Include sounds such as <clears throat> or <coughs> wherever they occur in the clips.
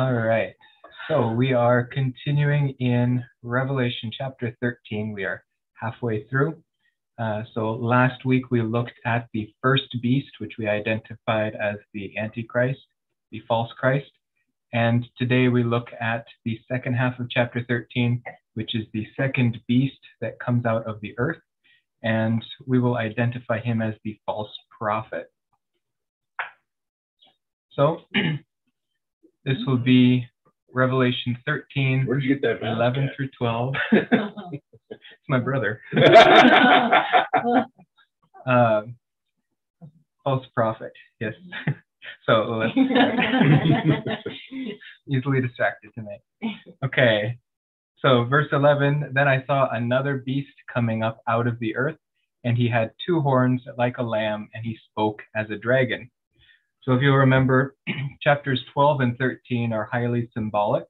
All right. So we are continuing in Revelation chapter 13. We are halfway through. Uh, so last week we looked at the first beast, which we identified as the Antichrist, the false Christ. And today we look at the second half of chapter 13, which is the second beast that comes out of the earth. And we will identify him as the false prophet. So <clears throat> this will be Revelation 13, Where'd you get that? 11 through 12. <laughs> it's my brother. <laughs> <laughs> um, false prophet, yes. so let's easily distracted tonight. Okay, so verse 11 Then I saw another beast coming up out of the earth, and he had two horns like a lamb, and he spoke as a dragon. So if you'll remember, <clears throat> chapters 12 and 13 are highly symbolic,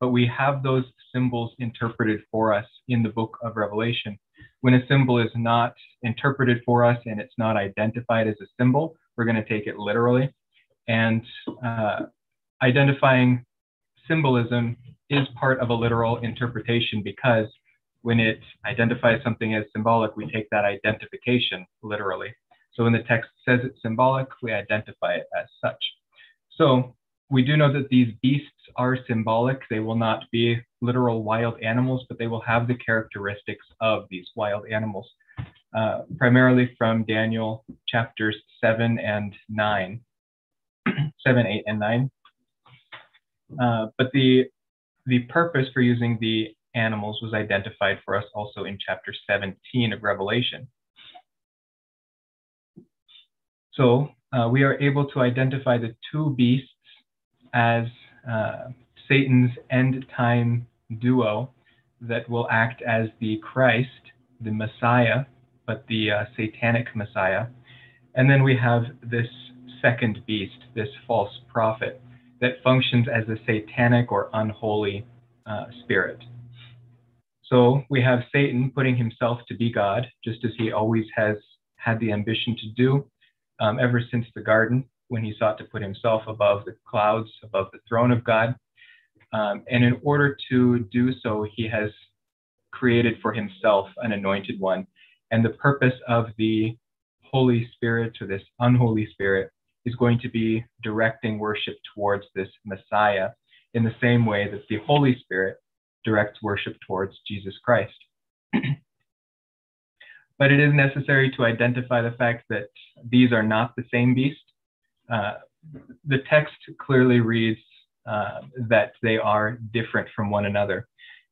but we have those symbols interpreted for us in the book of Revelation. When a symbol is not interpreted for us and it's not identified as a symbol, we're going to take it literally. And uh, identifying symbolism is part of a literal interpretation because when it identifies something as symbolic, we take that identification literally. So when the text says it's symbolic, we identify it as such. So we do know that these beasts are symbolic. They will not be literal wild animals, but they will have the characteristics of these wild animals, uh, primarily from Daniel chapters 7 and 9. <clears throat> 7, 8, and 9. Uh, but the, the purpose for using the animals was identified for us also in chapter 17 of Revelation. So uh, we are able to identify the two beasts as uh, Satan's end time duo that will act as the Christ, the Messiah, but the uh, satanic Messiah. And then we have this second beast, this false prophet, that functions as a satanic or unholy uh, spirit. So we have Satan putting himself to be God, just as he always has had the ambition to do um, ever since the garden when he sought to put himself above the clouds, above the throne of God. Um, and in order to do so, he has created for himself an anointed one. And the purpose of the Holy Spirit or this unholy spirit is going to be directing worship towards this Messiah in the same way that the Holy Spirit directs worship towards Jesus Christ. <clears throat> but it is necessary to identify the fact that these are not the same beast. Uh, the text clearly reads uh, that they are different from one another.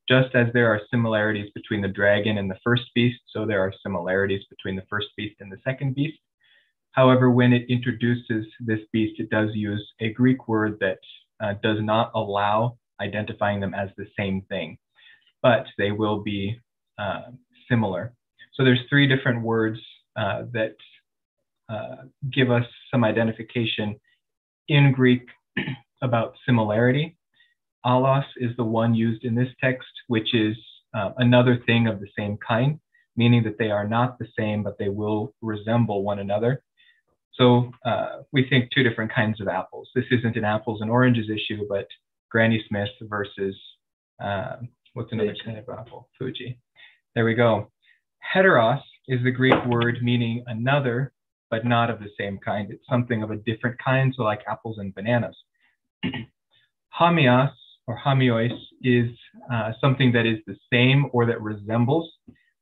Just as there are similarities between the dragon and the first beast, so there are similarities between the first beast and the second beast. However, when it introduces this beast, it does use a Greek word that uh, does not allow identifying them as the same thing, but they will be uh, similar. So there's three different words uh, that uh, give us some identification in Greek <clears throat> about similarity. Allos is the one used in this text, which is uh, another thing of the same kind, meaning that they are not the same, but they will resemble one another. So uh, we think two different kinds of apples. This isn't an apples and oranges issue, but Granny Smith versus uh, what's another Fuji. kind of apple? Fuji. There we go. Heteros is the Greek word meaning another, but not of the same kind. It's something of a different kind, so like apples and bananas. <clears throat> Hamios or hamios is uh, something that is the same or that resembles,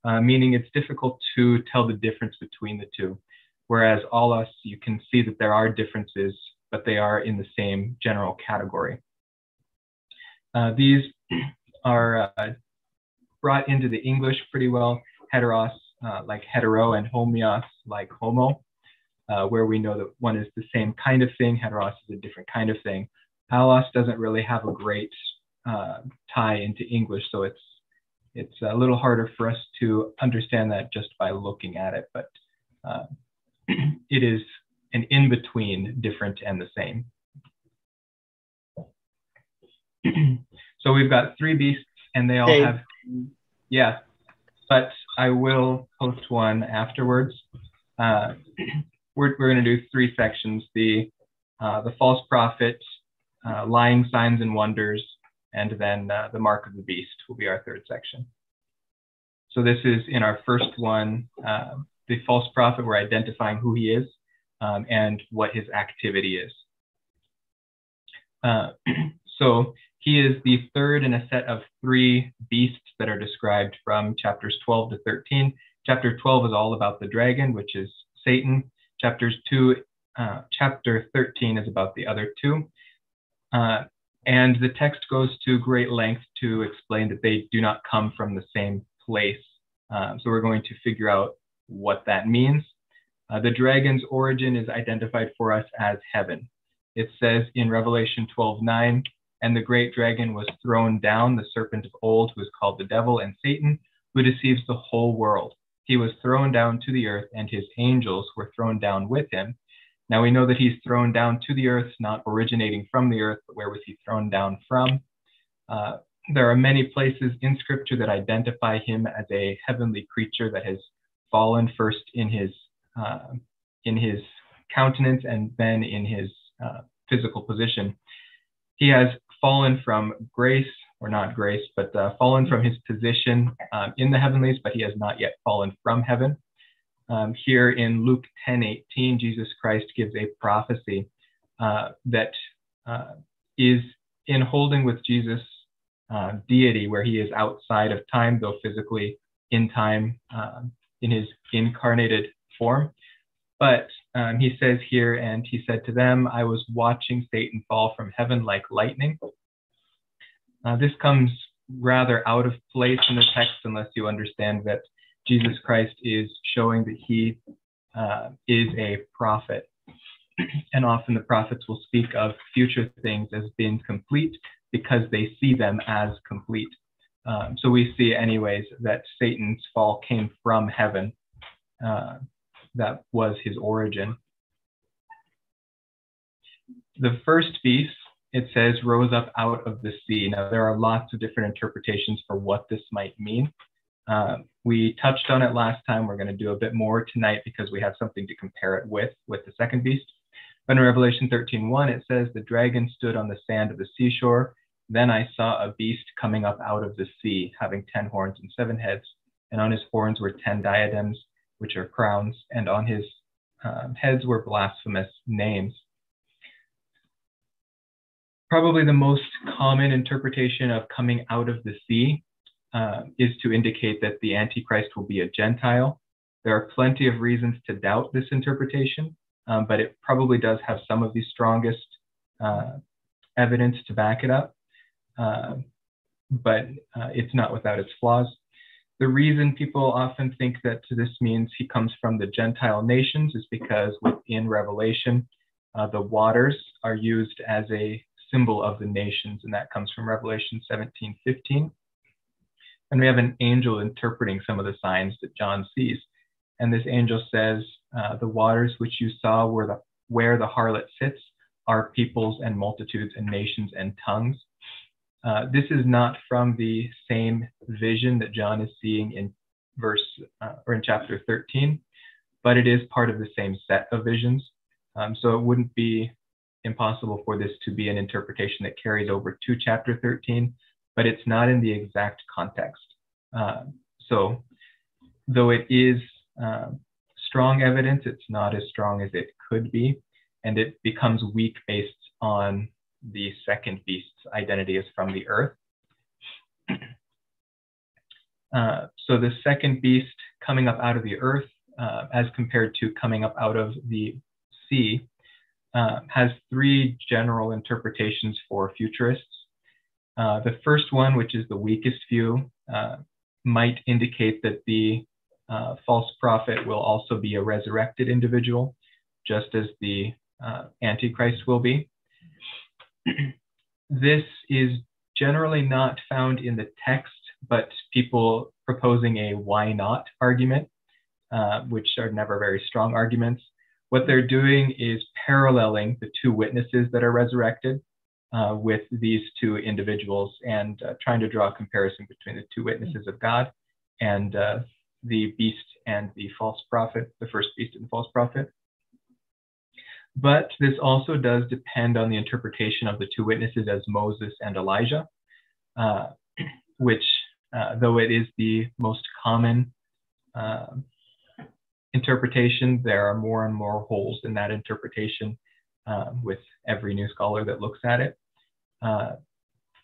uh, meaning it's difficult to tell the difference between the two. Whereas allos, you can see that there are differences, but they are in the same general category. Uh, these <clears throat> are uh, brought into the English pretty well heteros uh, like hetero and homios like homo, uh, where we know that one is the same kind of thing, heteros is a different kind of thing. Allos doesn't really have a great uh, tie into English, so it's it's a little harder for us to understand that just by looking at it, but uh, <clears throat> it is an in-between different and the same. <clears throat> so we've got three beasts and they all hey. have, yeah, but I will post one afterwards. Uh, <clears throat> we're we're going to do three sections: the uh, the false prophet, uh, lying signs and wonders, and then uh, the mark of the beast will be our third section. So this is in our first one, uh, the false prophet, we're identifying who he is um, and what his activity is. Uh, <clears throat> so he is the third in a set of three beasts that are described from chapters 12 to 13. Chapter 12 is all about the dragon, which is Satan. Chapters 2, uh, chapter 13 is about the other two. Uh, and the text goes to great length to explain that they do not come from the same place. Um, so we're going to figure out what that means. Uh, the dragon's origin is identified for us as heaven. It says in Revelation 12:9, and the great dragon was thrown down, the serpent of old, who is called the devil and Satan, who deceives the whole world. He was thrown down to the earth, and his angels were thrown down with him. Now we know that he's thrown down to the earth, not originating from the earth, but where was he thrown down from? Uh, there are many places in scripture that identify him as a heavenly creature that has fallen first in his uh, in his countenance and then in his uh, physical position. He has fallen from grace, or not grace, but uh, fallen from his position um, in the heavenlies, but he has not yet fallen from heaven. Um, here in Luke 10:18, Jesus Christ gives a prophecy uh, that uh, is in holding with Jesus' uh, deity, where he is outside of time, though physically in time um, in his incarnated form. But um, he says here, and he said to them, I was watching Satan fall from heaven like lightning. Uh, this comes rather out of place in the text unless you understand that Jesus Christ is showing that he uh, is a prophet. And often the prophets will speak of future things as being complete because they see them as complete. Um, so we see, anyways, that Satan's fall came from heaven. Uh, that was his origin. The first beast, it says, rose up out of the sea. Now, there are lots of different interpretations for what this might mean. Uh, we touched on it last time. We're going to do a bit more tonight because we have something to compare it with, with the second beast. But in Revelation 13:1, it says, The dragon stood on the sand of the seashore. Then I saw a beast coming up out of the sea, having ten horns and seven heads. And on his horns were ten diadems, which are crowns, and on his um, heads were blasphemous names. Probably the most common interpretation of coming out of the sea uh, is to indicate that the Antichrist will be a Gentile. There are plenty of reasons to doubt this interpretation, um, but it probably does have some of the strongest uh, evidence to back it up. Uh, but uh, it's not without its flaws. The reason people often think that this means he comes from the Gentile nations is because within Revelation, uh, the waters are used as a symbol of the nations, and that comes from Revelation 17 15. And we have an angel interpreting some of the signs that John sees. And this angel says, uh, The waters which you saw were the, where the harlot sits are peoples and multitudes and nations and tongues. Uh, this is not from the same vision that John is seeing in verse uh, or in chapter 13, but it is part of the same set of visions. Um, so it wouldn't be impossible for this to be an interpretation that carries over to chapter 13, but it's not in the exact context. Uh, so, though it is uh, strong evidence, it's not as strong as it could be, and it becomes weak based on the second beast's identity is from the earth. <clears throat> Uh, so the second beast coming up out of the earth, uh, as compared to coming up out of the sea, uh, has three general interpretations for futurists. Uh, the first one, which is the weakest view, uh, might indicate that the uh, false prophet will also be a resurrected individual, just as the Antichrist will be. This is generally not found in the text, but people proposing a why not argument, uh, which are never very strong arguments. What they're doing is paralleling the two witnesses that are resurrected uh, with these two individuals and uh, trying to draw a comparison between the two witnesses of God and uh, the beast and the false prophet, the first beast and the false prophet. But this also does depend on the interpretation of the two witnesses as Moses and Elijah, uh, <clears throat> which, uh, though it is the most common uh, interpretation, there are more and more holes in that interpretation uh, with every new scholar that looks at it. Uh,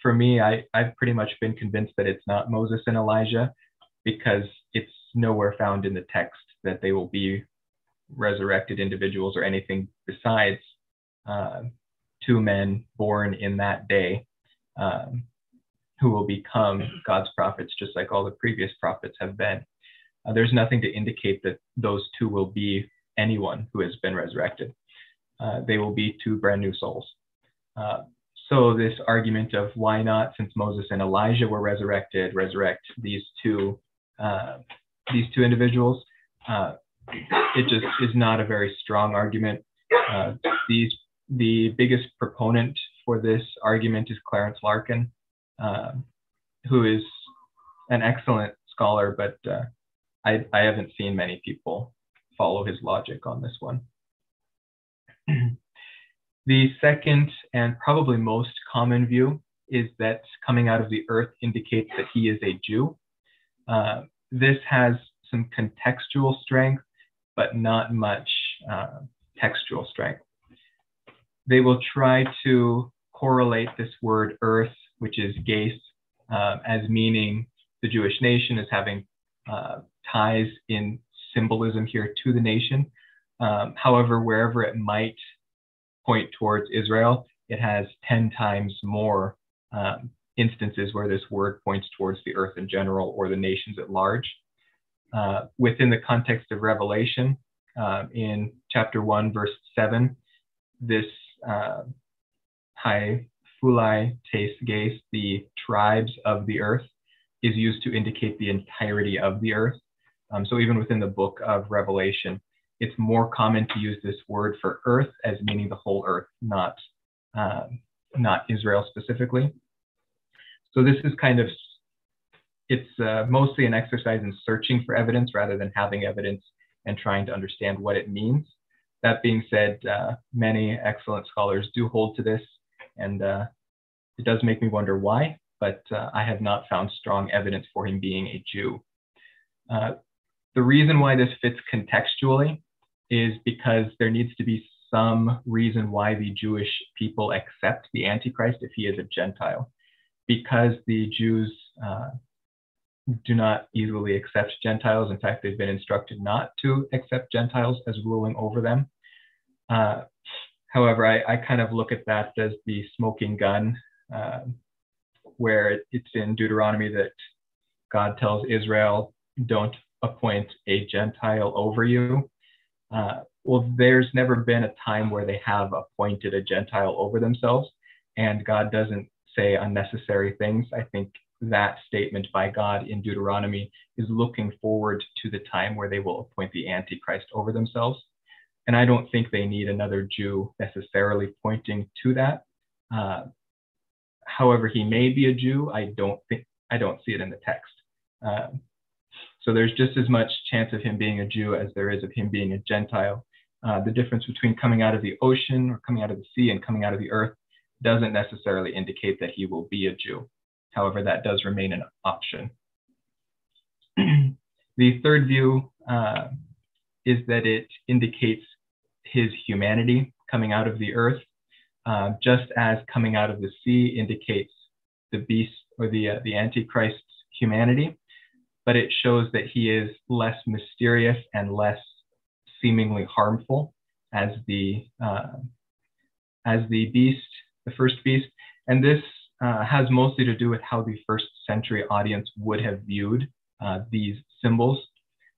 for me, I, I've pretty much been convinced that it's not Moses and Elijah because it's nowhere found in the text that they will be resurrected individuals or anything besides uh, two men born in that day um, who will become God's prophets, just like all the previous prophets have been. Uh, there's nothing to indicate that those two will be anyone who has been resurrected. Uh, they will be two brand new souls. Uh, so this argument of why not, since Moses and Elijah were resurrected, resurrect these two uh, these two individuals, uh, it just is not a very strong argument. Uh, these the biggest proponent for this argument is Clarence Larkin, who is an excellent scholar, but I, I haven't seen many people follow his logic on this one. <clears throat> the second and probably most common view is that coming out of the earth indicates that he is a Jew. Uh, this has some contextual strength, but not much uh, textual strength. They will try to correlate this word earth, which is ges, uh, as meaning the Jewish nation as having uh, ties in symbolism here to the nation. Um, however, wherever it might point towards Israel, it has 10 times more um, instances where this word points towards the earth in general or the nations at large. Uh, within the context of Revelation, uh, in chapter 1, verse 7, this uh, Hai Fulai Tes the tribes of the earth, is used to indicate the entirety of the earth. Um, so even within the book of Revelation, it's more common to use this word for earth as meaning the whole earth, not uh, not Israel specifically. So this is kind of it's uh, mostly an exercise in searching for evidence rather than having evidence and trying to understand what it means. That being said, uh, many excellent scholars do hold to this, and uh, it does make me wonder why, but uh, I have not found strong evidence for him being a Jew. Uh, the reason why this fits contextually is because there needs to be some reason why the Jewish people accept the Antichrist if he is a Gentile. Because the Jews uh, do not easily accept Gentiles. In fact, they've been instructed not to accept Gentiles as ruling over them. Uh, however, I, I, kind of look at that as the smoking gun, uh, where it's in Deuteronomy that God tells Israel, don't appoint a Gentile over you. Uh, well, there's never been a time where they have appointed a Gentile over themselves, and God doesn't say unnecessary things. I think that statement by God in Deuteronomy is looking forward to the time where they will appoint the Antichrist over themselves. And I don't think they need another Jew necessarily pointing to that. Uh, however, he may be a Jew. I don't think I don't see it in the text. Uh, so there's just as much chance of him being a Jew as there is of him being a Gentile. Uh, the difference between coming out of the ocean or coming out of the sea and coming out of the earth doesn't necessarily indicate that he will be a Jew. However, that does remain an option. <clears throat> the third view uh, is that it indicates his humanity coming out of the earth, uh, just as coming out of the sea indicates the beast or the, uh, the Antichrist's humanity but it shows that he is less mysterious and less seemingly harmful as the uh, as the beast, the first beast. And this uh, has mostly to do with how the first century audience would have viewed uh, these symbols.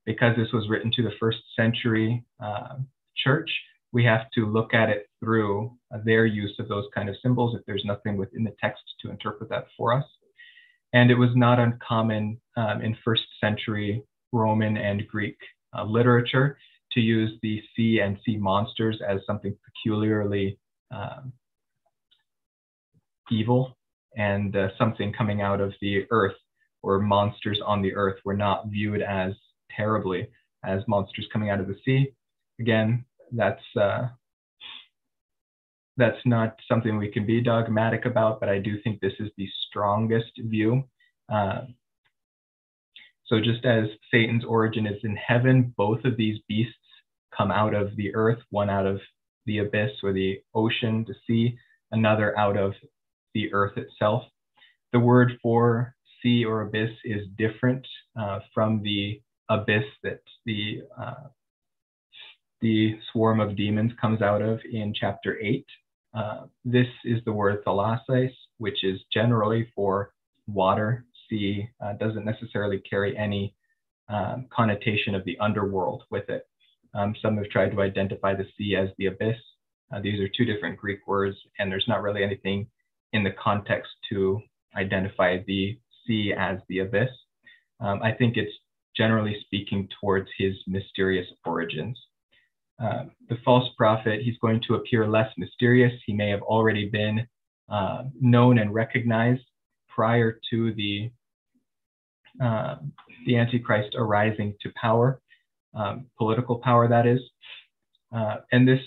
Because this was written to the first century uh, church, we have to look at it through their use of those kind of symbols if there's nothing within the text to interpret that for us. And it was not uncommon um, in first century Roman and Greek uh, literature to use the sea and sea monsters as something peculiarly um, evil and uh, something coming out of the earth or monsters on the earth were not viewed as terribly as monsters coming out of the sea. Again, that's uh, that's not something we can be dogmatic about, but I do think this is the strongest view. Uh, so just as Satan's origin is in heaven, both of these beasts come out of the earth, one out of the abyss or the ocean, the sea, another out of the earth itself. The word for sea or abyss is different uh, from the abyss that the uh, the swarm of demons comes out of in chapter 8. Uh, this is the word thalasses, which is generally for water. Sea uh, doesn't necessarily carry any um, connotation of the underworld with it. Um, some have tried to identify the sea as the abyss. Uh, these are two different Greek words, and there's not really anything in the context to identify the sea as the abyss. Um, I think it's generally speaking towards his mysterious origins. Uh, the false prophet, he's going to appear less mysterious. He may have already been uh, known and recognized prior to the uh, the Antichrist arising to power, um, political power, that is. Uh, and this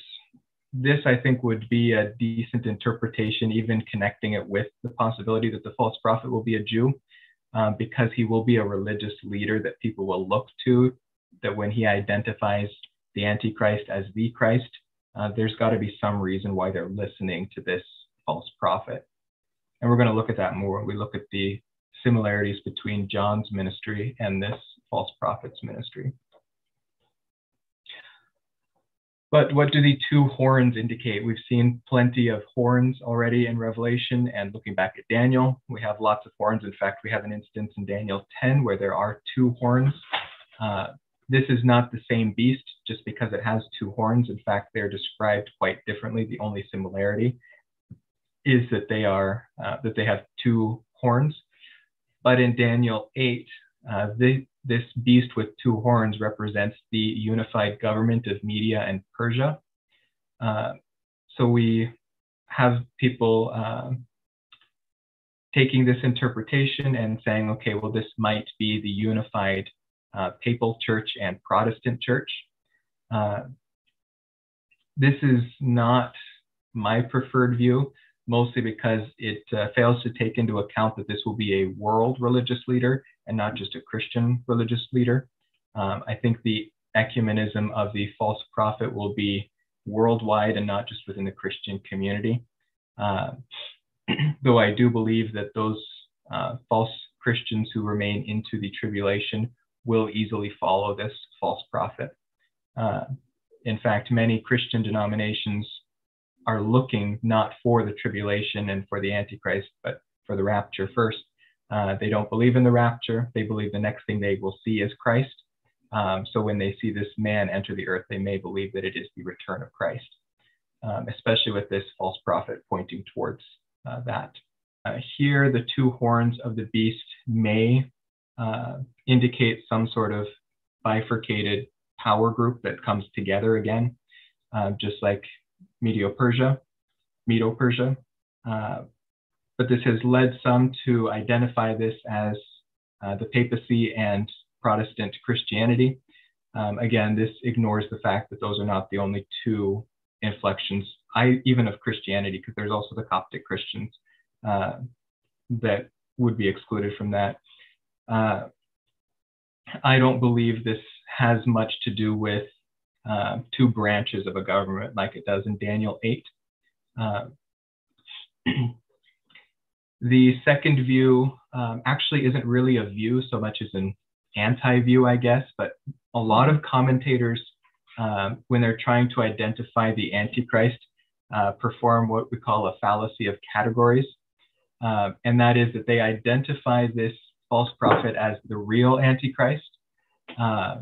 this I think would be a decent interpretation, even connecting it with the possibility that the false prophet will be a Jew, uh, because he will be a religious leader that people will look to. That when he identifies the Antichrist as the Christ, uh, there's got to be some reason why they're listening to this false prophet. And we're going to look at that more when we look at the similarities between John's ministry and this false prophet's ministry. But what do the two horns indicate? We've seen plenty of horns already in Revelation, and looking back at Daniel, we have lots of horns. In fact, we have an instance in Daniel 10 where there are two horns. Uh, this is not the same beast just because it has two horns. In fact, they're described quite differently. The only similarity is that they are uh, that they have two horns. But in Daniel 8, uh, the, this beast with two horns represents the unified government of Media and Persia. Uh, so we have people uh, taking this interpretation and saying, okay, well, this might be the unified uh, papal church and Protestant church. Uh, this is not my preferred view, mostly because it uh, fails to take into account that this will be a world religious leader and not just a Christian religious leader. Um, I think the ecumenism of the false prophet will be worldwide and not just within the Christian community. Uh, <clears throat> though I do believe that those uh, false Christians who remain into the tribulation will easily follow this false prophet. Uh, in fact, many Christian denominations are looking not for the tribulation and for the Antichrist, but for the rapture first. Uh, they don't believe in the rapture. They believe the next thing they will see is Christ. Um, so when they see this man enter the earth, they may believe that it is the return of Christ, um, especially with this false prophet pointing towards uh, that. Uh, here, the two horns of the beast may uh, indicate some sort of bifurcated power group that comes together again, uh, just like Medo-Persia, Medo-Persia. Uh, but this has led some to identify this as uh, the papacy and Protestant Christianity. Um, again, this ignores the fact that those are not the only two inflections, I, even of Christianity, because there's also the Coptic Christians uh, that would be excluded from that. Uh, I don't believe this has much to do with uh, two branches of a government like it does in Daniel 8. <clears throat> The second view um, actually isn't really a view so much as an anti view, I guess, but a lot of commentators, um, when they're trying to identify the Antichrist, uh, perform what we call a fallacy of categories. Uh, and that is that they identify this false prophet as the real Antichrist. Uh,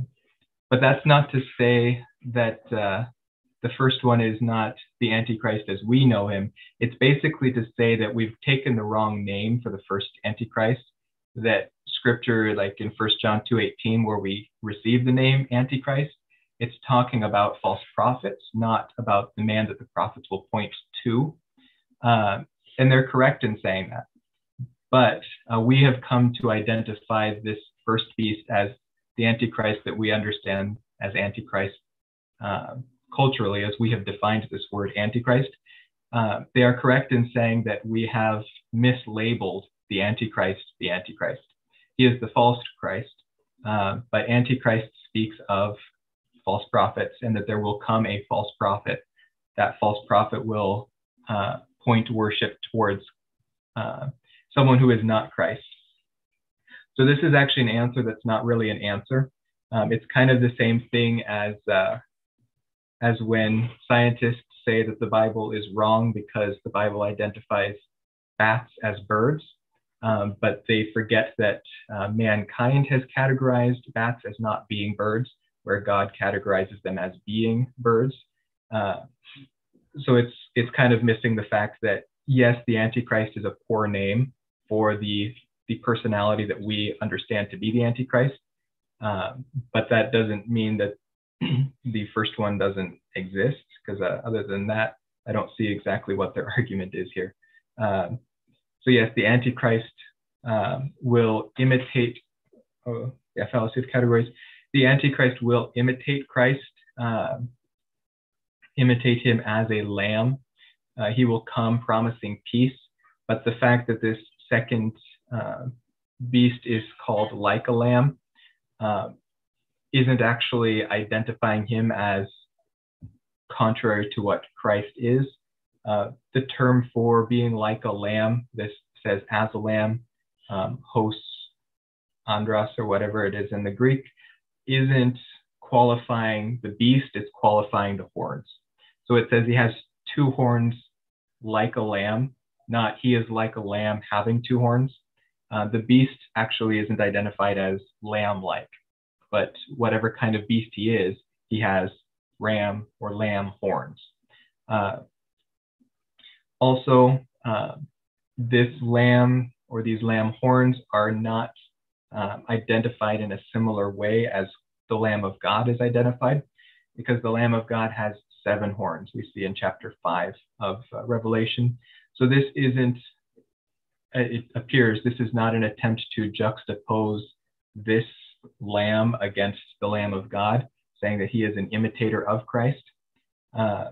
but that's not to say that uh, the first one is not the Antichrist as we know him. It's basically to say that we've taken the wrong name for the first Antichrist. That scripture, like in 1 John 2:18, where we receive the name Antichrist, it's talking about false prophets, not about the man that the prophets will point to. Uh, and they're correct in saying that. But uh, we have come to identify this first beast as the Antichrist that we understand as Antichrist uh, culturally, as we have defined this word Antichrist. uh, they are correct in saying that we have mislabeled the Antichrist the Antichrist. He is the false Christ, uh, but Antichrist speaks of false prophets and that there will come a false prophet. That false prophet will uh, point worship towards uh, someone who is not Christ. So this is actually an answer that's not really an answer. Um, it's kind of the same thing as uh, as when scientists say that the Bible is wrong because the Bible identifies bats as birds, um, but they forget that uh, mankind has categorized bats as not being birds, where God categorizes them as being birds. Uh, so it's it's kind of missing the fact that yes, the Antichrist is a poor name for the the personality that we understand to be the Antichrist, uh, but that doesn't mean that <clears throat> the first one doesn't exist. Because uh, other than that, I don't see exactly what their <laughs> argument is here. Um, so yes, the Antichrist um, will imitate. Oh, yeah, fallacy of categories. The Antichrist will imitate Christ, uh, imitate him as a lamb. Uh, he will come promising peace, but the fact that this second uh, beast is called like a lamb uh, isn't actually identifying him as contrary to what Christ is. Uh, the term for being like a lamb, this says as a lamb, um, hos, andros, or whatever it is in the Greek, isn't qualifying the beast, it's qualifying the horns. So it says he has two horns like a lamb, not he is like a lamb having two horns. Uh, the beast actually isn't identified as lamb like, but whatever kind of beast he is, he has ram or lamb horns. Uh, also, uh, this lamb or these lamb horns are not um, identified in a similar way as the Lamb of God is identified, because the Lamb of God has seven horns, we see in chapter 5 of uh, Revelation. So this isn't, uh, it appears, this is not an attempt to juxtapose this lamb against the Lamb of God, saying that he is an imitator of Christ. Uh,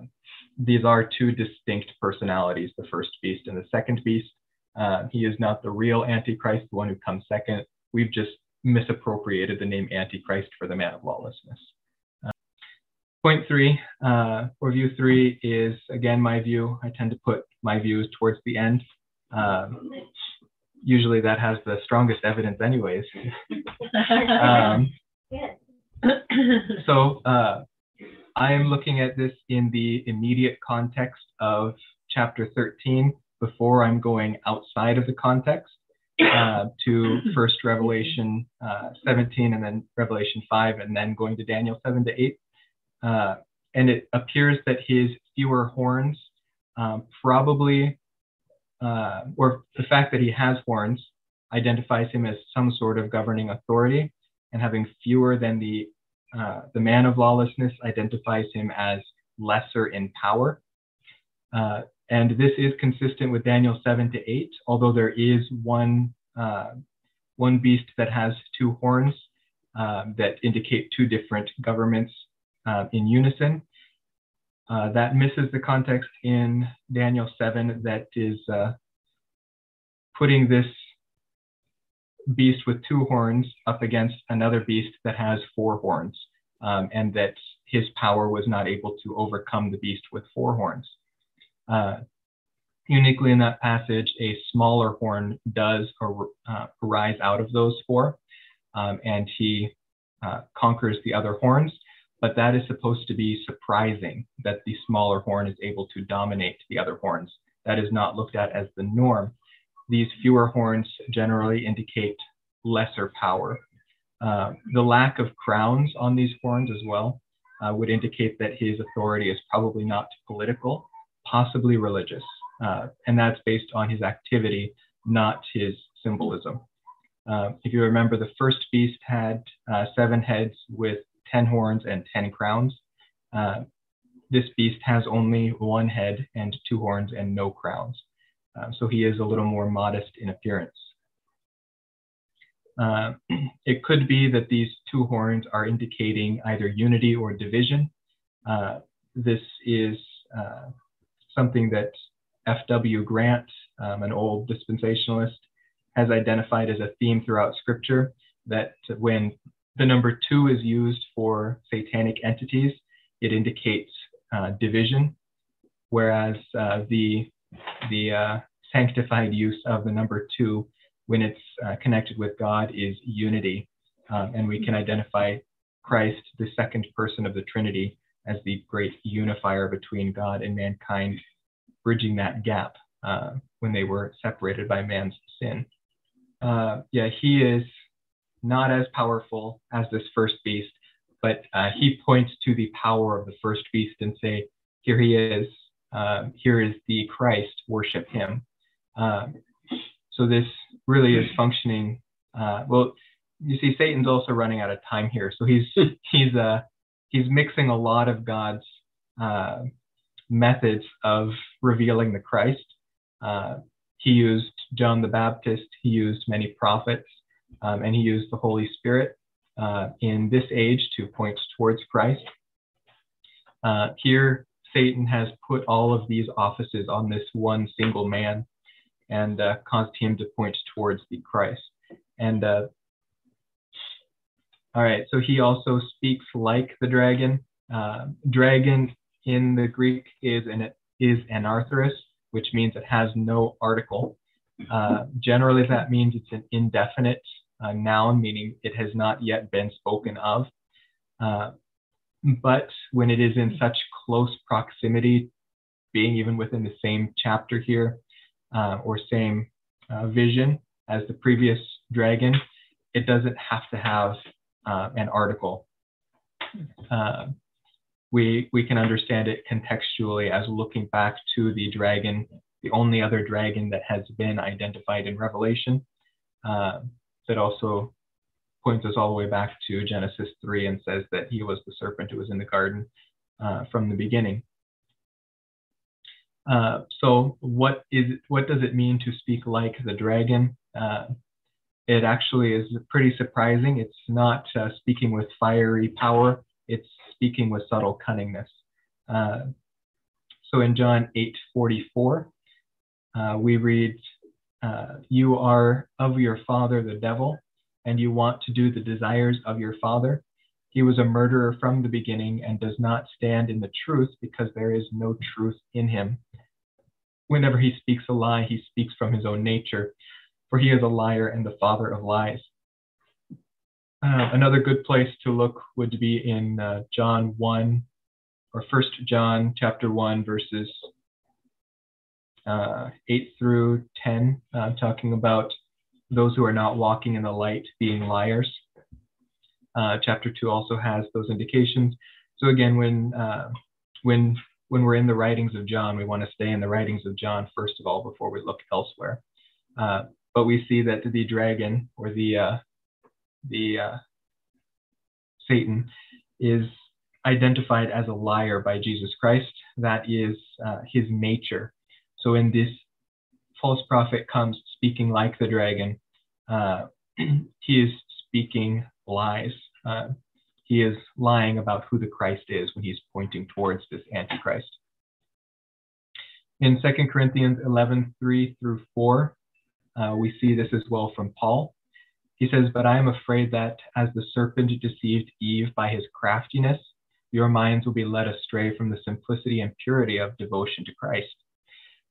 these are two distinct personalities, the first beast and the second beast. Uh, he is not the real Antichrist, the one who comes second. We've just misappropriated the name Antichrist for the man of lawlessness. Uh, point three, uh, or view three, is again my view. I tend to put my views towards the end. Um, usually that has the strongest evidence, anyways. <laughs> um, <coughs> so uh, I am looking at this in the immediate context of chapter 13 before I'm going outside of the context uh, to <coughs> first Revelation uh, 17 and then Revelation 5 and then going to Daniel 7 to 8. Uh, and it appears that his fewer horns um, probably, uh, or the fact that he has horns identifies him as some sort of governing authority and having fewer than the uh, the man of lawlessness identifies him as lesser in power. Uh, and this is consistent with Daniel 7 to 8, although there is one, uh, one beast that has two horns um, that indicate two different governments uh, in unison. Uh, that misses the context in Daniel 7 that is uh, putting this beast with two horns up against another beast that has four horns, um, and that his power was not able to overcome the beast with four horns. Uh, uniquely in that passage, a smaller horn does ar- uh, arise out of those four, um, and he uh, conquers the other horns. But that is supposed to be surprising that the smaller horn is able to dominate the other horns. That is not looked at as the norm. These fewer horns generally indicate lesser power. Uh, the lack of crowns on these horns as well uh, would indicate that his authority is probably not political, possibly religious. Uh, and that's based on his activity, not his symbolism. Uh, if you remember, the first beast had uh, seven heads with 10 horns and 10 crowns. Uh, this beast has only one head and two horns and no crowns. Uh, so he is a little more modest in appearance. Uh, <clears throat> it could be that these two horns are indicating either unity or division. this is something that F.W. Grant, um, an old dispensationalist, has identified as a theme throughout Scripture that when the number two is used for satanic entities, it indicates uh, division, whereas uh, the the uh, sanctified use of the number two when it's uh, connected with God is unity, um, and we can identify Christ, the second person of the Trinity, as the great unifier between God and mankind, bridging that gap uh, when they were separated by man's sin. Uh, yeah, he is not as powerful as this first beast, but uh, he points to the power of the first beast and say, "Here he is. Um, here is the Christ. Worship him." Um, so this really is functioning. Uh, well, you see, Satan's also running out of time here, so he's he's uh, he's mixing a lot of God's uh, methods of revealing the Christ. Uh, he used John the Baptist, he used many prophets, um, and he used the Holy Spirit uh, in this age to point towards Christ. Uh, here, Satan has put all of these offices on this one single man and uh, caused him to point towards the Christ. And uh, all right, so he also speaks like the dragon. Uh, dragon in the Greek is an is anarthrous, which means it has no article. Uh, generally, that means it's an indefinite uh, noun, meaning it has not yet been spoken of. Uh, but when it is in such close proximity, being even within the same chapter here uh, or same uh, vision as the previous dragon, it doesn't have to have uh, an article. Uh, we, we can understand it contextually as looking back to the dragon, the only other dragon that has been identified in Revelation. That also points us all the way back to Genesis 3 and says that he was the serpent who was in the garden uh, from the beginning. Uh, so what is what does it mean to speak like the dragon? Uh, it actually is pretty surprising. It's not uh, speaking with fiery power, it's speaking with subtle cunningness. Uh, so in John 8:44, uh, we read, uh, "You are of your father the devil, and you want to do the desires of your father. He was a murderer from the beginning and does not stand in the truth because there is no truth in him. Whenever he speaks a lie, he speaks from his own nature, for he is a liar and the father of lies. Uh, another good place to look would be in uh, John 1 or First John chapter 1 verses uh, 8 through 10, uh, talking about those who are not walking in the light being liars. Uh, chapter 2 also has those indications. So again, when uh, when when we're in the writings of John, we want to stay in the writings of John first of all before we look elsewhere but we see that the dragon or the uh, the uh, Satan is identified as a liar by Jesus Christ. That is uh, his nature. So when this, false prophet comes speaking like the dragon. Uh, <clears throat> he is speaking lies. Uh, he is lying about who the Christ is when he's pointing towards this Antichrist. In 2 Corinthians 11, 3 through 4, uh, we see this as well from Paul. He says, But I am afraid that as the serpent deceived Eve by his craftiness, your minds will be led astray from the simplicity and purity of devotion to Christ.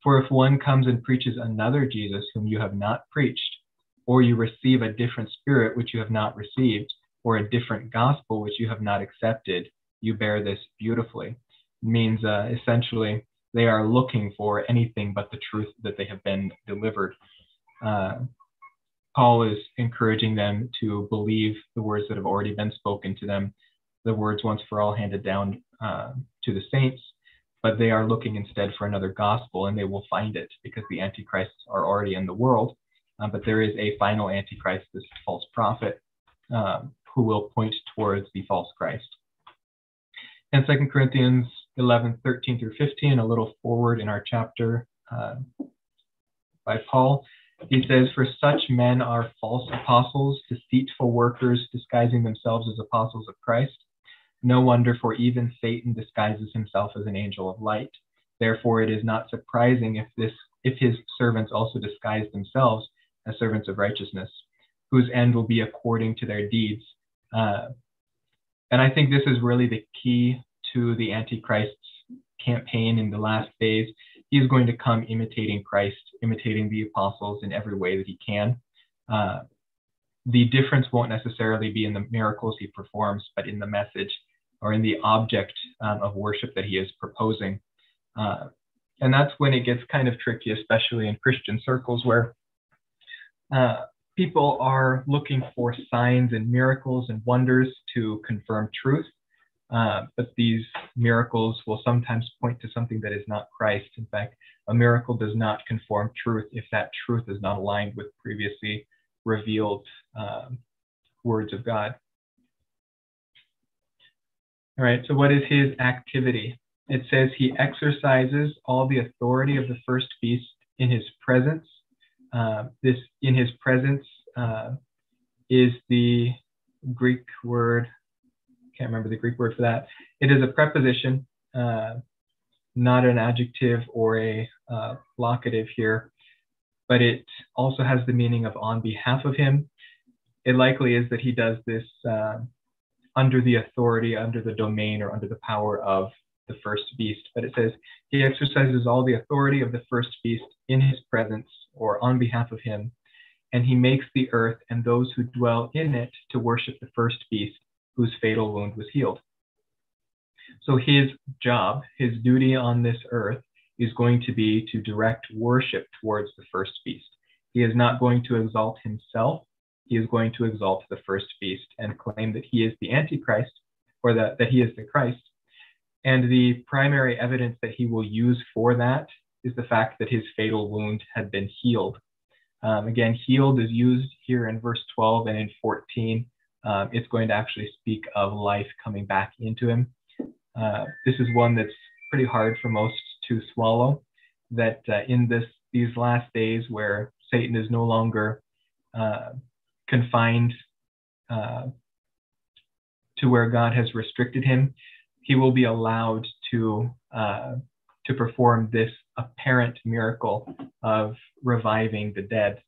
For if one comes and preaches another Jesus whom you have not preached, or you receive a different spirit which you have not received, or a different gospel which you have not accepted, you bear this beautifully. It means uh, essentially they are looking for anything but the truth that they have been delivered uh, Paul is encouraging them to believe the words that have already been spoken to them, the words once for all handed down uh, to the saints, but they are looking instead for another gospel and they will find it because the antichrists are already in the world. Uh, but there is a final antichrist, this false prophet, um, who will point towards the false Christ. And 2 Corinthians 11, 13 through 15, a little forward in our chapter uh, by Paul, he says, For such men are false apostles, deceitful workers, disguising themselves as apostles of Christ. No wonder, for even Satan disguises himself as an angel of light. Therefore, it is not surprising if this if his servants also disguise themselves as servants of righteousness, whose end will be according to their deeds. Uh, and I think this is really the key to the Antichrist's campaign in the last days. He is going to come imitating Christ, imitating the apostles in every way that he can. Uh, the difference won't necessarily be in the miracles he performs, but in the message or in the object um, of worship that he is proposing. Uh, and that's when it gets kind of tricky, especially in Christian circles where uh, people are looking for signs and miracles and wonders to confirm truth. Uh, but these miracles will sometimes point to something that is not Christ. In fact, a miracle does not conform truth if that truth is not aligned with previously revealed uh, words of God. All right, so what is his activity? It says he exercises all the authority of the first beast in his presence. Uh, this in his presence uh, is the Greek word. Can't remember the Greek word for that. It is a preposition, uh, not an adjective or a uh, locative here but it also has the meaning of on behalf of him. It likely is that he does this uh, under the authority, under the domain, or under the power of the first beast. But it says he exercises all the authority of the first beast in his presence or on behalf of him, and he makes the earth and those who dwell in it to worship the first beast whose fatal wound was healed. So his job, his duty on this earth, is going to be to direct worship towards the first beast. He is not going to exalt himself. He is going to exalt the first beast and claim that he is the Antichrist or that, that he is the Christ. And the primary evidence that he will use for that is the fact that his fatal wound had been healed. Um, again, healed is used here in verse 12 and in 14. Um, it's going to actually speak of life coming back into him. Uh, this is one that's pretty hard for most to swallow. That uh, in this these last days, where Satan is no longer uh, confined uh, to where God has restricted him, he will be allowed to uh, to perform this apparent miracle of reviving the dead.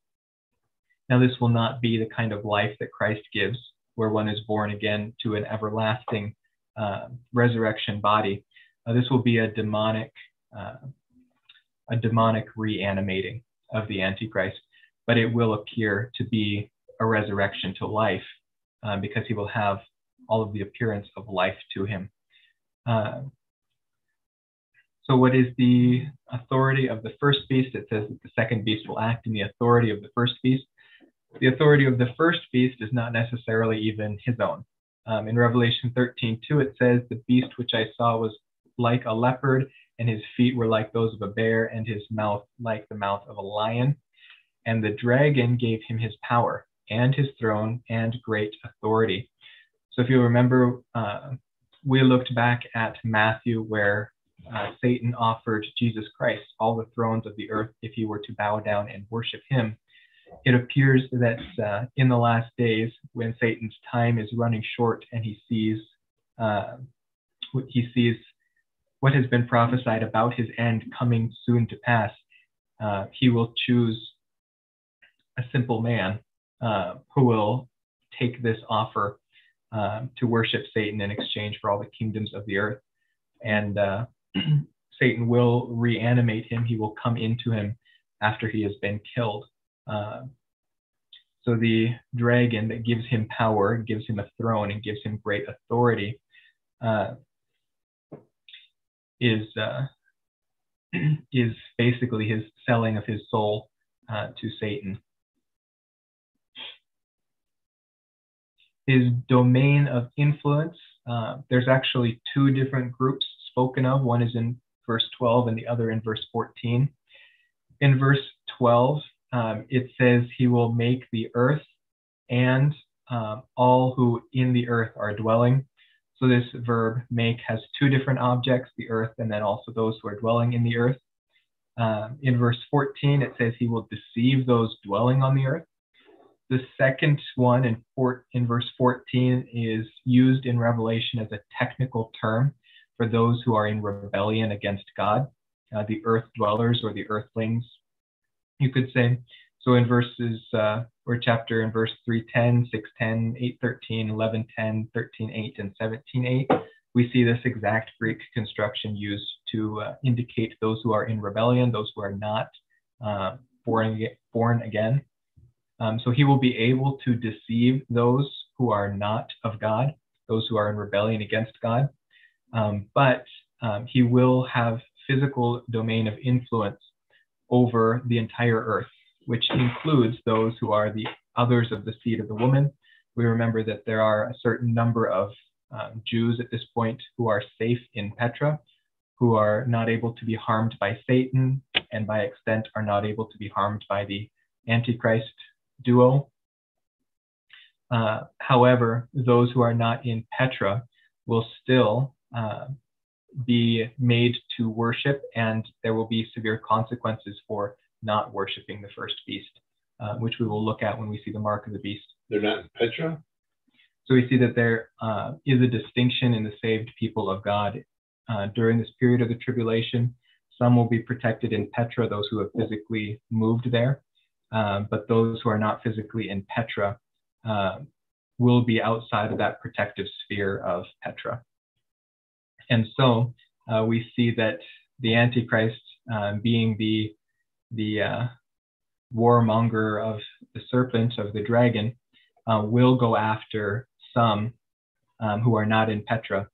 Now, this will not be the kind of life that Christ gives, where one is born again to an everlasting uh, resurrection body. Uh, this will be a demonic uh, a demonic reanimating of the Antichrist, but it will appear to be a resurrection to life uh, because he will have all of the appearance of life to him. Uh, so, what is the authority of the first beast? It says that the second beast will act in the authority of the first beast. The authority of the first beast is not necessarily even his own. Um, in Revelation 13, 2, it says, The beast which I saw was like a leopard, and his feet were like those of a bear, and his mouth like the mouth of a lion. And the dragon gave him his power, and his throne, and great authority. So if you remember, uh, we looked back at Matthew, where uh, Satan offered Jesus Christ all the thrones of the earth if he were to bow down and worship him. It appears that uh, in the last days, when Satan's time is running short and he sees uh, he sees what has been prophesied about his end coming soon to pass, uh, he will choose a simple man uh, who will take this offer uh, to worship Satan in exchange for all the kingdoms of the earth. And uh, <clears throat> Satan will reanimate him, he will come into him after he has been killed. Uh, so the dragon that gives him power, gives him a throne, and gives him great authority uh, is uh, <clears throat> is basically his selling of his soul to Satan. His domain of influence, uh, there's actually two different groups spoken of. One is in verse 12 and the other in verse 14. In verse 12, um, it says he will make the earth and um, all who in the earth are dwelling. So this verb make has two different objects, the earth and then also those who are dwelling in the earth. Um, in verse 14, it says he will deceive those dwelling on the earth. The second one in, four, in verse 14 is used in Revelation as a technical term for those who are in rebellion against God. uh, the earth dwellers or the earthlings, you could say. So in verses uh, or chapter in verse 310, 610, 813, 1110, 13.8, and 17.8, we see this exact Greek construction used to uh, indicate those who are in rebellion, those who are not uh, born, born again. Um, so he will be able to deceive those who are not of God, those who are in rebellion against God. Um, but um, he will have physical domain of influence over the entire earth, which includes those who are the others of the seed of the woman. We remember that there are a certain number of um, Jews at this point who are safe in Petra, who are not able to be harmed by Satan, and by extent are not able to be harmed by the Antichrist duo. Uh, however, those who are not in Petra will still uh, be made to worship, and there will be severe consequences for not worshiping the first beast, uh, which we will look at when we see the mark of the beast. They're not in Petra? So we see that there uh, is a distinction in the saved people of God uh, during this period of the tribulation. Some will be protected in Petra, those who have physically moved there, um, but those who are not physically in Petra uh, will be outside of that protective sphere of Petra. And so uh, we see that the Antichrist, uh, being the the uh, warmonger of the serpent of the dragon, uh, will go after some um, who are not in Petra.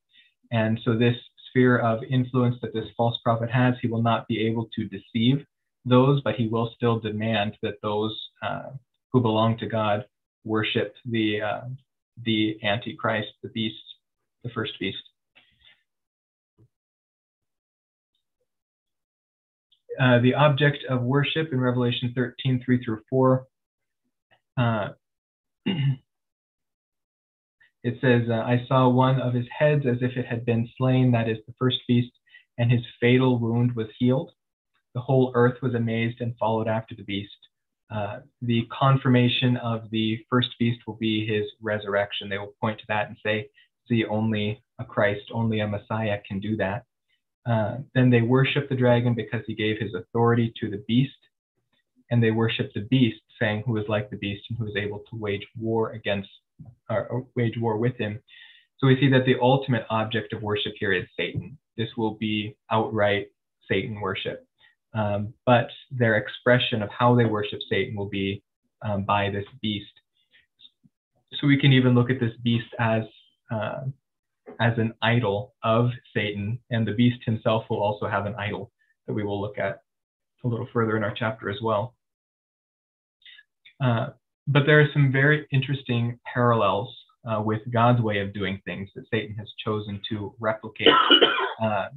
And so this sphere of influence that this false prophet has, he will not be able to deceive those, but he will still demand that those uh, who belong to God worship the uh, the Antichrist, the beast, the first beast. Uh, the object of worship in Revelation 13, 3 through 4. Uh, <clears throat> it says, uh, I saw one of his heads as if it had been slain, that is the first beast, and his fatal wound was healed. The whole earth was amazed and followed after the beast. Uh, the confirmation of the first beast will be his resurrection. They will point to that and say, see, only a Christ, only a Messiah can do that. Uh, then they worship the dragon because he gave his authority to the beast. And they worship the beast, saying, Who is like the beast and who is able to wage war against, or wage war with him. So we see that the ultimate object of worship here is Satan. This will be outright Satan worship. Um, but their expression of how they worship Satan will be um, by this beast. So we can even look at this beast as uh, as an idol of Satan, and the beast himself will also have an idol that we will look at a little further in our chapter as well. Uh, but there are some very interesting parallels uh, with God's way of doing things that Satan has chosen to replicate. <coughs> Uh,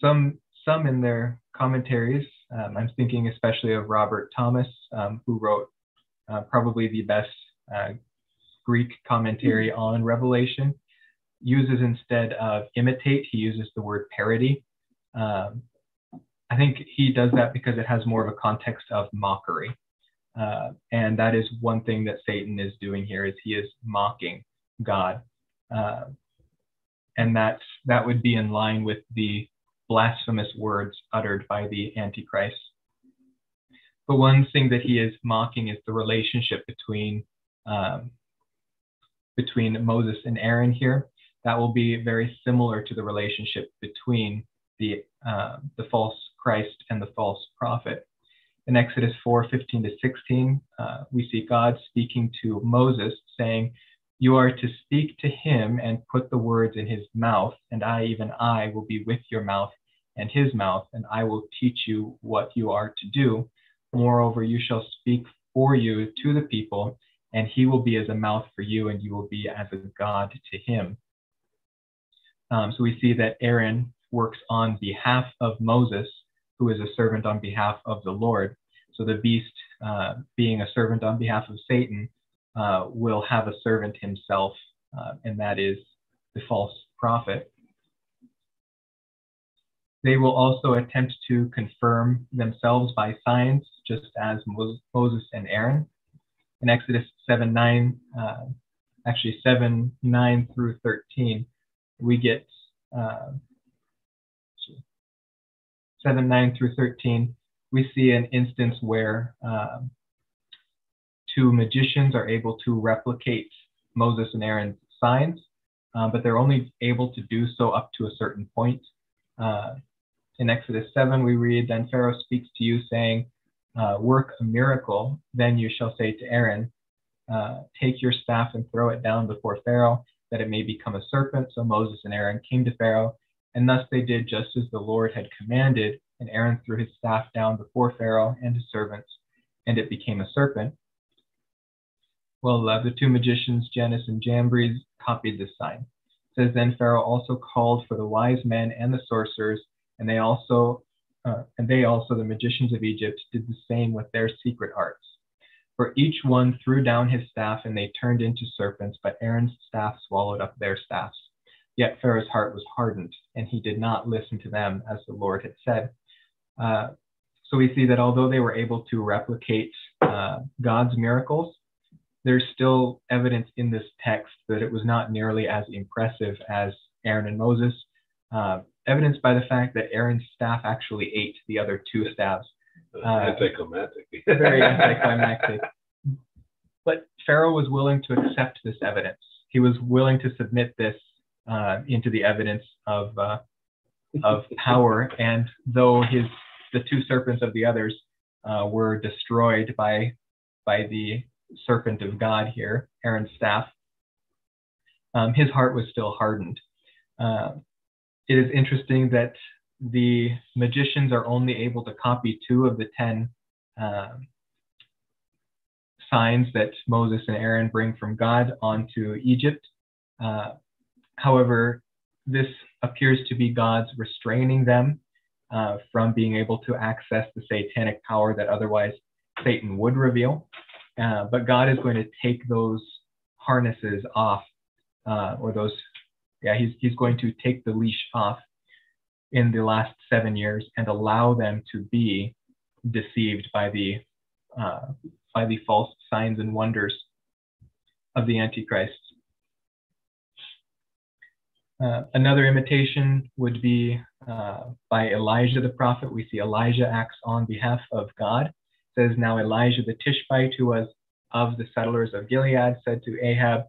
some some in their commentaries. Um, I'm thinking especially of Robert Thomas, um, who wrote uh, probably the best uh, Greek commentary on Revelation uses instead of imitate, he uses the word parody. Um, I think he does that because it has more of a context of mockery. Uh, and that is one thing that Satan is doing here is he is mocking God. Uh, and that's, that would be in line with the blasphemous words uttered by the Antichrist. But one thing that he is mocking is the relationship between um, between Moses and Aaron here that will be very similar to the relationship between the, uh, the false Christ and the false prophet. In Exodus 4 15 to 16, uh, we see God speaking to Moses, saying, You are to speak to him and put the words in his mouth, and I, even I, will be with your mouth and his mouth, and I will teach you what you are to do. Moreover, you shall speak for you to the people, and he will be as a mouth for you, and you will be as a God to him. Um, so we see that Aaron works on behalf of Moses, who is a servant on behalf of the Lord. So the beast, uh, being a servant on behalf of Satan, uh, will have a servant himself, uh, and that is the false prophet. They will also attempt to confirm themselves by signs, just as Moses and Aaron. In Exodus 7 9, uh, actually 7 9 through 13, we get uh, 7 9 through 13, we see an instance where um, two magicians are able to replicate Moses and Aaron's signs, uh, but they're only able to do so up to a certain point. Uh, in Exodus 7, we read, Then Pharaoh speaks to you, saying, uh, Work a miracle. Then you shall say to Aaron, uh, Take your staff and throw it down before Pharaoh, that it may become a serpent. So Moses and Aaron came to Pharaoh, and thus they did just as the Lord had commanded. And Aaron threw his staff down before Pharaoh and his servants, and it became a serpent. Well, uh, the two magicians, Jannes and Jambres, copied this sign. It says then Pharaoh also called for the wise men and the sorcerers, and they also, uh, and they also, the magicians of Egypt, did the same with their secret arts. For each one threw down his staff, and they turned into serpents, but Aaron's staff swallowed up their staffs. Yet Pharaoh's heart was hardened, and he did not listen to them as the Lord had said. Uh, so we see that although they were able to replicate uh, God's miracles, there's still evidence in this text that it was not nearly as impressive as Aaron and Moses, uh, evidenced by the fact that Aaron's staff actually ate the other two staffs. Uh, anticlimactic. <laughs> very anticlimactic. But Pharaoh was willing to accept this evidence. He was willing to submit this uh, into the evidence of uh, of power. And though his the two serpents of the others uh, were destroyed by by the serpent of God here, Aaron's staff, um, his heart was still hardened. Uh, it is interesting that the magicians are only able to copy two of the ten uh, signs that Moses and Aaron bring from God onto Egypt. Uh, however, this appears to be God's restraining them uh, from being able to access the satanic power that otherwise Satan would reveal. Uh, but God is going to take those harnesses off, uh, or those, yeah, he's, he's going to take the leash off in the last seven years and allow them to be deceived by the uh, by the false signs and wonders of the Antichrist. Uh, another imitation would be uh, by Elijah the prophet. We see Elijah acts on behalf of God says, Now Elijah the Tishbite, who was of the settlers of Gilead, said to Ahab,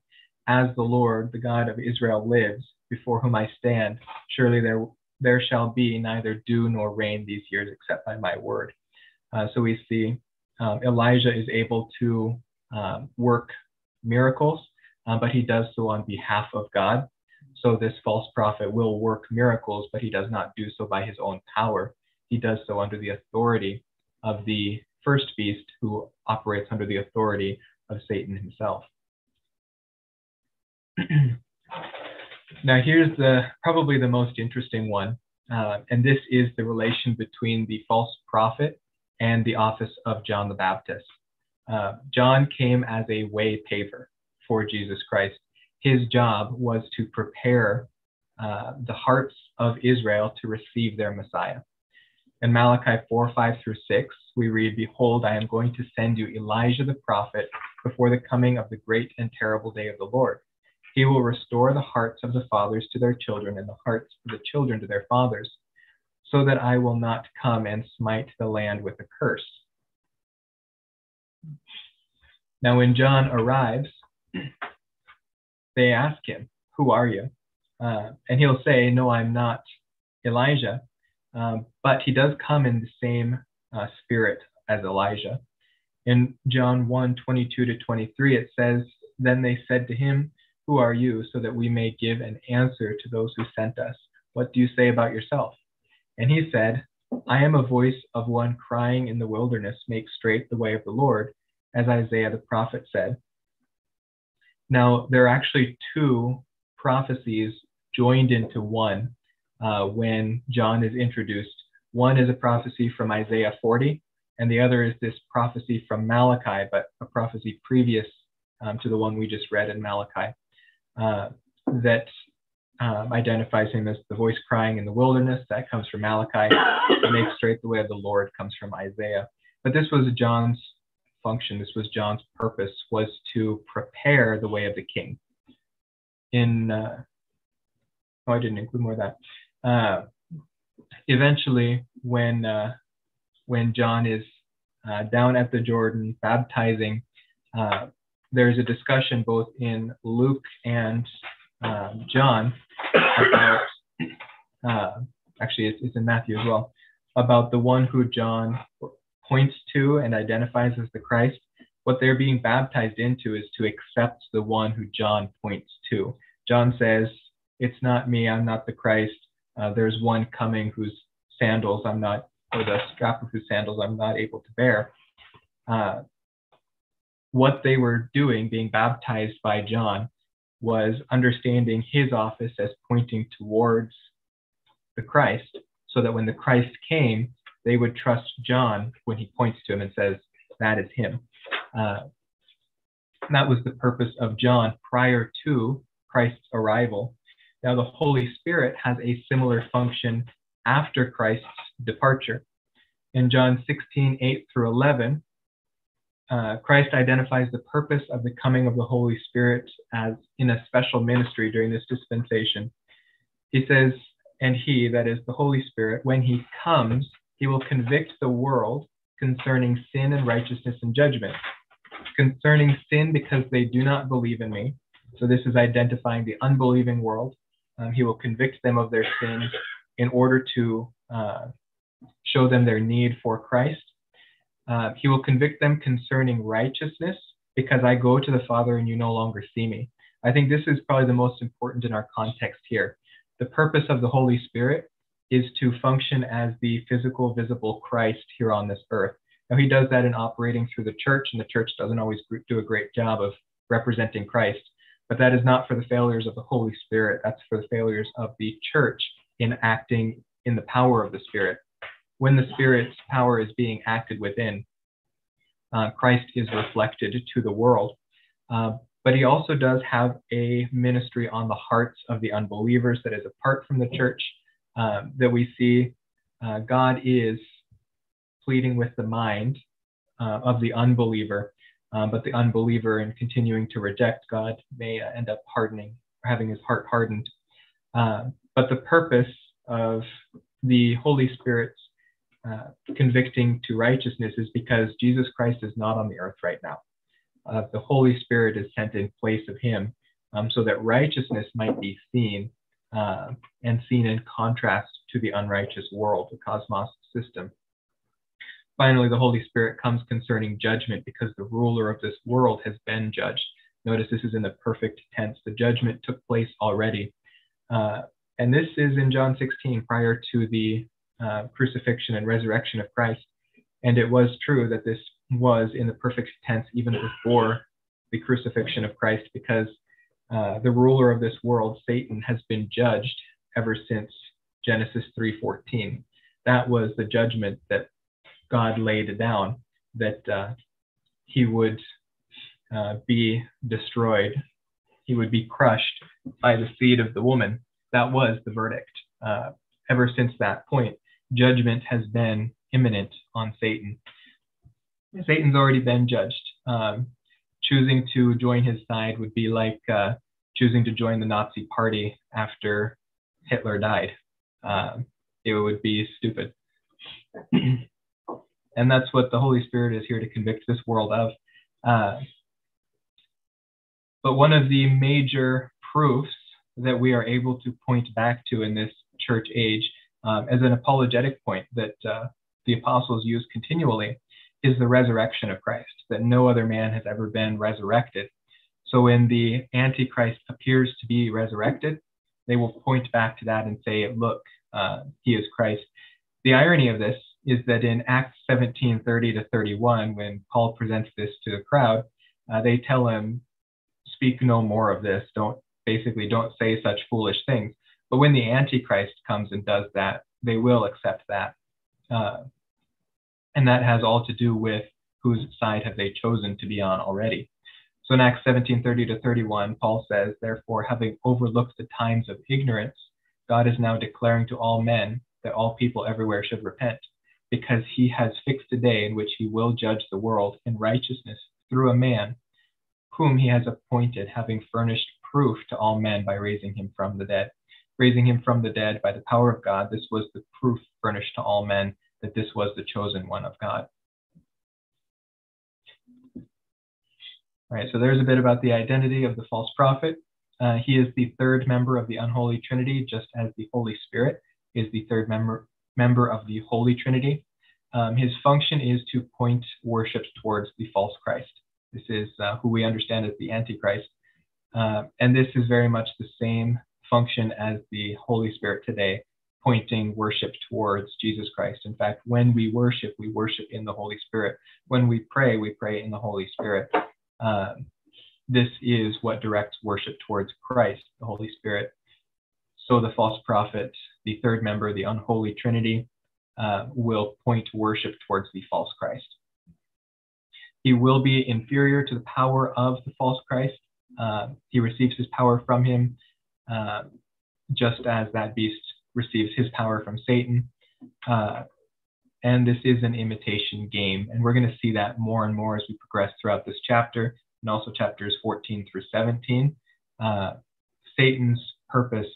As the Lord, the God of Israel, lives, before whom I stand, surely there, there shall be neither dew nor rain these years except by my word. Uh, so we see um, Elijah is able to um, work miracles, uh, but he does so on behalf of God. So this false prophet will work miracles, but he does not do so by his own power. He does so under the authority of the first beast who operates under the authority of Satan himself. <clears throat> now, here's the probably the most interesting one, uh, and this is the relation between the false prophet and the office of John the Baptist. Uh, John came as a way paver for Jesus Christ. His job was to prepare uh, the hearts of Israel to receive their Messiah. In Malachi 4 5 through 6, we read, Behold, I am going to send you Elijah the prophet before the coming of the great and terrible day of the Lord. He will restore the hearts of the fathers to their children and the hearts of the children to their fathers, so that I will not come and smite the land with a curse. Now, when John arrives, they ask him, Who are you? Uh, and he'll say, No, I'm not Elijah. Um, but he does come in the same uh, spirit as Elijah. In John 1 22 to 23, it says, Then they said to him, Who are you, so that we may give an answer to those who sent us? What do you say about yourself? And he said, I am a voice of one crying in the wilderness, Make straight the way of the Lord, as Isaiah the prophet said. Now, there are actually two prophecies joined into one uh, when John is introduced. One is a prophecy from Isaiah 40, and the other is this prophecy from Malachi, but a prophecy previous um, to the one we just read in Malachi, uh, that um, identifies him as the voice crying in the wilderness. That comes from Malachi. Make straight the way of the Lord comes from Isaiah. But this was John's function. This was John's purpose was to prepare the way of the king. In uh, oh, I didn't include more of that. Uh, eventually, when uh, when John is uh, down at the Jordan baptizing, uh, there's a discussion both in Luke and um, John about, uh, actually, it's, it's in Matthew as well, about the one who John points to and identifies as the Christ. What they're being baptized into is to accept the one who John points to. John says, It's not me, I'm not the Christ. Uh, there's one coming whose sandals I'm not, or the strap of whose sandals I'm not able to bear. Uh, what they were doing, being baptized by John, was understanding his office as pointing towards the Christ, so that when the Christ came, they would trust John when he points to him and says, That is him. Uh, that was the purpose of John prior to Christ's arrival. Now, the Holy Spirit has a similar function after Christ's departure. In John 16, 8 through 11, uh, Christ identifies the purpose of the coming of the Holy Spirit as in a special ministry during this dispensation. He says, and he, that is the Holy Spirit, when he comes, he will convict the world concerning sin and righteousness and judgment. Concerning sin, because they do not believe in me. So this is identifying the unbelieving world. Um, he will convict them of their sins in order to uh, show them their need for Christ. Uh, he will convict them concerning righteousness because I go to the Father and you no longer see me. I think this is probably the most important in our context here. The purpose of the Holy Spirit is to function as the physical, visible Christ here on this earth. Now, he does that in operating through the church, and the church doesn't always do a great job of representing Christ. But that is not for the failures of the Holy Spirit. That's for the failures of the church in acting in the power of the Spirit when the Spirit's power is being acted within, uh, Christ is reflected to the world. Uh, but he also does have a ministry on the hearts of the unbelievers that is apart from the church, um, that we see uh, God is pleading with the mind uh, of the unbeliever. Um, but the unbeliever, in continuing to reject God, may uh, end up hardening or having his heart hardened. Uh, but the purpose of the Holy Spirit's uh, convicting to righteousness is because Jesus Christ is not on the earth right now. Uh, the Holy Spirit is sent in place of him um, so that righteousness might be seen uh, and seen in contrast to the unrighteous world, the cosmos system. Finally, the Holy Spirit comes concerning judgment because the ruler of this world has been judged. Notice this is in the perfect tense. The judgment took place already. Uh, and this is in John 16, prior to the uh, crucifixion and resurrection of Christ. And it was true that this was in the perfect tense even before the crucifixion of Christ, because uh, the ruler of this world, Satan, has been judged ever since Genesis 3:14. That was the judgment that God laid it down, that uh, he would uh, be destroyed, he would be crushed by the seed of the woman. That was the verdict. Uh, ever since that point, judgment has been imminent on Satan. Satan's already been judged. Um, choosing to join his side would be like uh, choosing to join the Nazi party after Hitler died. Um, it would be stupid. <clears throat> and that's what the Holy Spirit is here to convict this world of. Uh, but one of the major proofs that we are able to point back to in this church age um, as an apologetic point that uh, the apostles use continually is the resurrection of Christ, that no other man has ever been resurrected. So when the Antichrist appears to be resurrected, they will point back to that and say, look, uh, he is Christ. The irony of this is that in Acts 17 30 to 31, when Paul presents this to the crowd, uh, they tell him, speak no more of this. Don't basically don't say such foolish things. But when the Antichrist comes and does that, they will accept that. Uh, and that has all to do with whose side have they chosen to be on already. So in Acts 17:30 to 31, Paul says, Therefore, having overlooked the times of ignorance, God is now declaring to all men that all people everywhere should repent, because he has fixed a day in which he will judge the world in righteousness through a man whom he has appointed, having furnished proof to all men by raising him from the dead. raising him from the dead by the power of God. This was the proof furnished to all men that this was the chosen one of God. All right, so there's a bit about the identity of the false prophet. Uh, he is the third member of the unholy Trinity, just as the Holy Spirit is the third member member of the Holy Trinity. Um, his function is to point worship towards the false Christ. This is uh, who we understand as the Antichrist. Uh, and this is very much the same function as the Holy Spirit today, pointing worship towards Jesus Christ. In fact, when we worship, we worship in the Holy Spirit. When we pray, we pray in the Holy Spirit. Uh, this is what directs worship towards Christ, the Holy Spirit. So the false prophet, the third member, of the unholy Trinity, uh, will point worship towards the false Christ. He will be inferior to the power of the false Christ. Uh, he receives his power from him, uh, just as that beast receives his power from Satan. Uh, and this is an imitation game. And we're going to see that more and more as we progress throughout this chapter and also chapters 14 through 17. Uh, Satan's purpose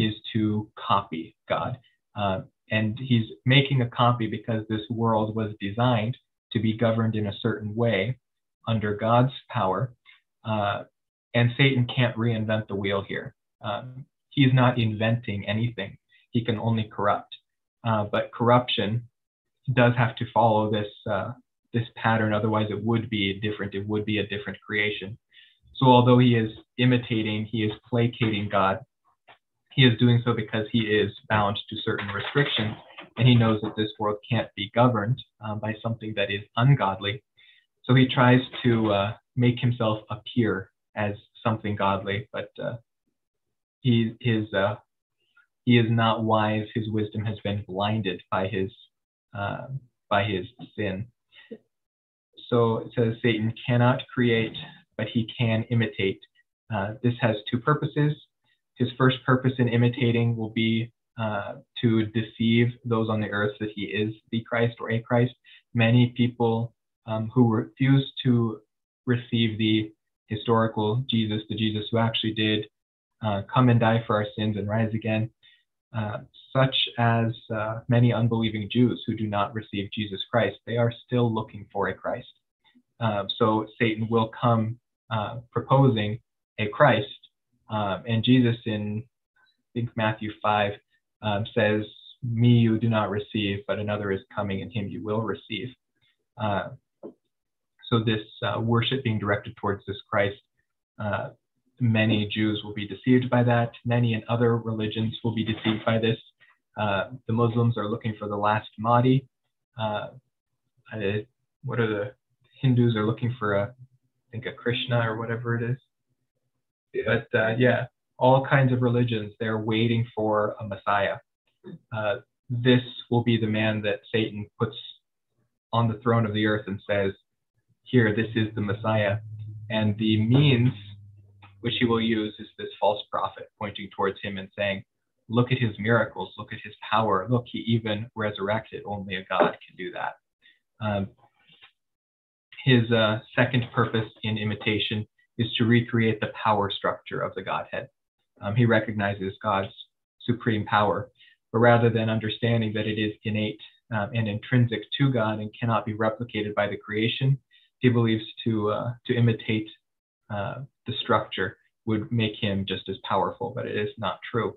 is to copy God. Uh, and he's making a copy because this world was designed to be governed in a certain way under God's power. Uh, and Satan can't reinvent the wheel here. Um, he's not inventing anything, he can only corrupt. Uh, but corruption does have to follow this uh, this pattern. Otherwise, it would be different. It would be a different creation. So, although he is imitating, he is placating God. He is doing so because he is bound to certain restrictions, and he knows that this world can't be governed um, by something that is ungodly. So he tries to uh, make himself appear as something godly, but uh, he his uh, he is not wise. His wisdom has been blinded by his uh, by his sin. So it says Satan cannot create, but he can imitate. Uh, this has two purposes. His first purpose in imitating will be uh, to deceive those on the earth that he is the Christ or a Christ. Many people um, who refuse to receive the historical Jesus, the Jesus who actually did uh, come and die for our sins and rise again, uh, such as uh, many unbelieving Jews who do not receive Jesus Christ, they are still looking for a Christ. Uh, so Satan will come uh, proposing a Christ, um, and Jesus in I think Matthew 5 um, says, "Me you do not receive, but another is coming, and him you will receive." Uh, so this worship being directed towards this Christ many Jews will be deceived by that. Many in other religions will be deceived by this. Uh, the Muslims are looking for the last Mahdi. Uh, what are the Hindus are looking for a, I think a Krishna or whatever it is. But uh, yeah, all kinds of religions, they're waiting for a Messiah. Uh, this will be the man that Satan puts on the throne of the earth and says, here, this is the Messiah. And the means which he will use is this false prophet pointing towards him and saying, Look at his miracles, look at his power, look, he even resurrected. Only a God can do that. Um, his uh, second purpose in imitation is to recreate the power structure of the Godhead. Um, he recognizes God's supreme power, but rather than understanding that it is innate um, and intrinsic to God and cannot be replicated by the creation, he believes to uh, to imitate uh, the structure would make him just as powerful, but it is not true.